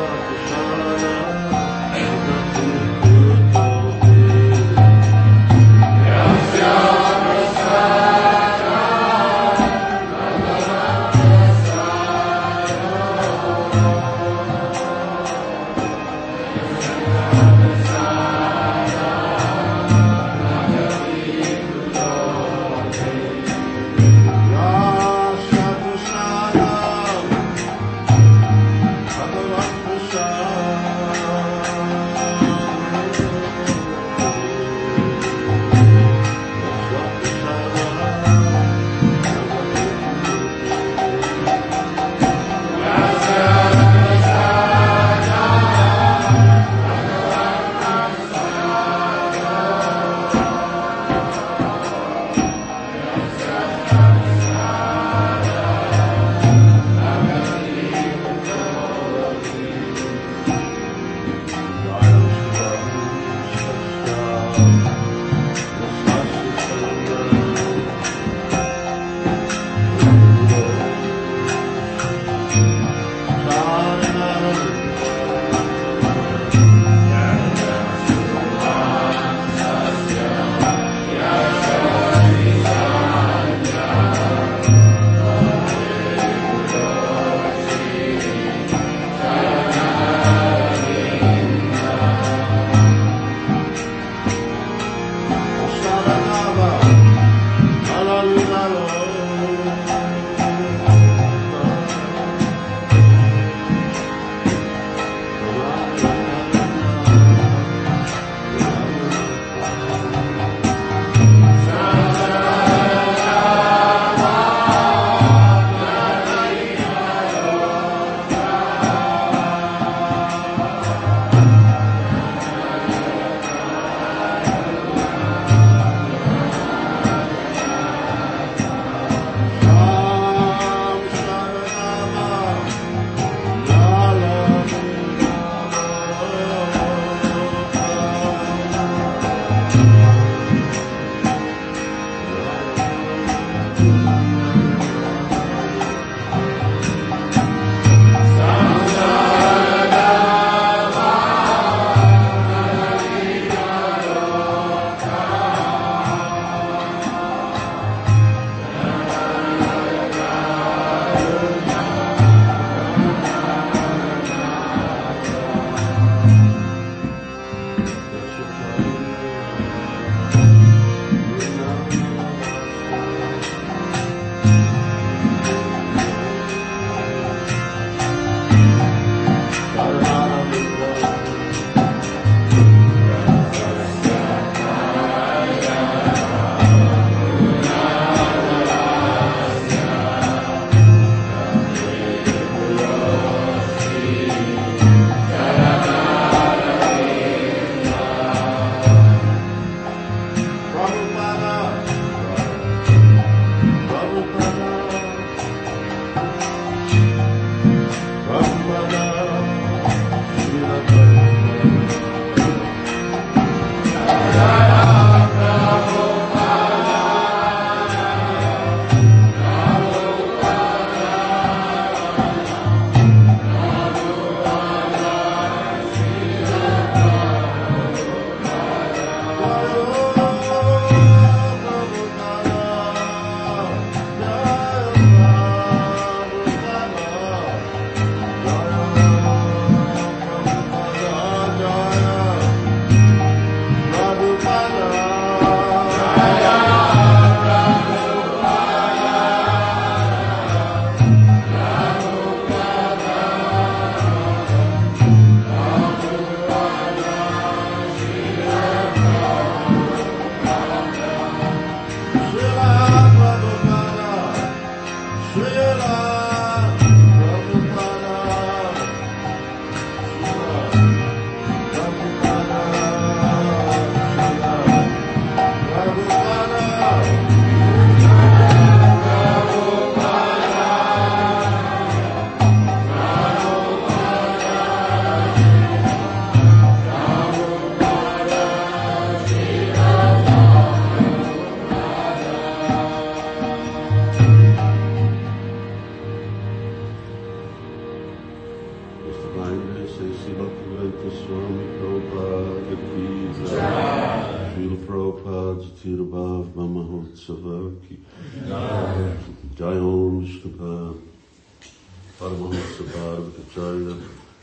Krishna, Krishna. Vaimre se Siva Purventa Swami Prabhupada ki Jai. Srila Prabhupada Tirabhav Mamahotsava ki Jai. Jai Om Vishnupada Paramahansa Bharvatacharya.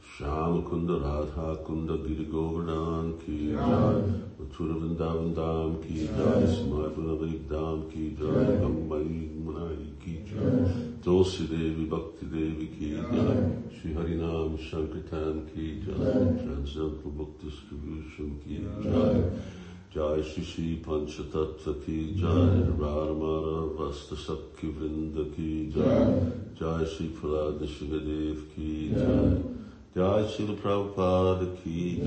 Shyam कुंद राधा कुंद गिरि गोवर्धन की जय मथुर वृंदावन धाम की जय स्मरण धाम की जय गम्बई मुनाई की जय तुलसी देवी भक्ति देवी की जय श्री हरि नाम संकीर्तन की जय ट्रांसडेंटल बुक डिस्ट्रीब्यूशन की जय जय श्री श्री पंच तत्व की जय बार मारा वस्त सख्य वृंद की जय जय श्री प्रहलाद शिवदेव की जय Jai Srila Prabhupada ki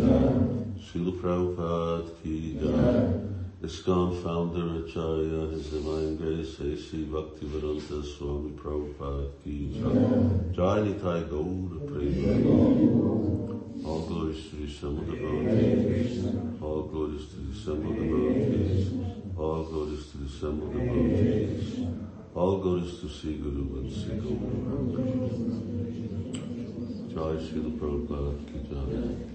Srila Prabhupada ki Jai ISKCON founder Acharya His Divine Grace A.C. Bhaktivedanta Swami Prabhupada ki Jai Jai Nitai Gaura Prema all glories to the assembled devotees. All glories to the assembled devotees. All glories to the assembled devotees. All glories to Sri Guru and Sri Guru. Jorge Ciro Paulo Plano aqui de